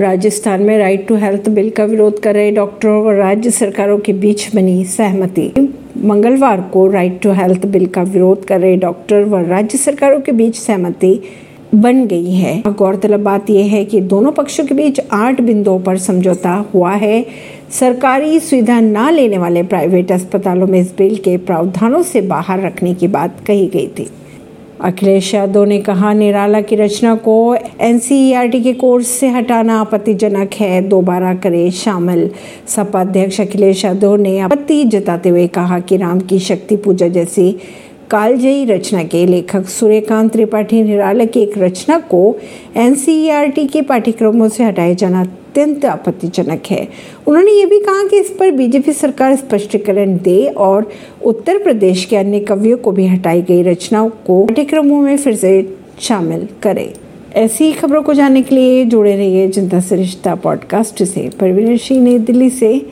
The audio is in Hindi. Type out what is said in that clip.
राजस्थान में राइट टू हेल्थ बिल का विरोध कर रहे डॉक्टरों और राज्य सरकारों के बीच बनी सहमति। मंगलवार को राइट टू हेल्थ बिल का विरोध कर रहे डॉक्टर व राज्य सरकारों के बीच सहमति बन गई है। गौरतलब बात यह है कि दोनों पक्षों के बीच आठ बिंदुओं पर समझौता हुआ है। सरकारी सुविधा न लेने वाले प्राइवेट अस्पतालों में इस बिल के प्रावधानों से बाहर रखने की बात कही गई थी। अखिलेश यादव ने कहा, निराला की रचना को एनसीईआरटी के कोर्स से हटाना आपत्तिजनक है, दोबारा करे शामिल। सपा अध्यक्ष अखिलेश यादव ने आपत्ति जताते हुए कहा कि राम की शक्ति पूजा जैसी कालजयी रचना के लेखक सूर्यकांत त्रिपाठी निराला की एक रचना को एनसीईआरटी के पाठ्यक्रमों से हटाए जाना अत्यंत आपत्तिजनक है। उन्होंने ये भी कहा कि इस पर बीजेपी सरकार स्पष्टीकरण दे और उत्तर प्रदेश के अन्य कवियों को भी हटाई गई रचनाओं को पाठ्यक्रमों में फिर से शामिल करे। ऐसी ही खबरों को जानने के लिए जुड़े रहिए जनता से रिश्ता पॉडकास्ट से। परवीन सिंह, नई दिल्ली से।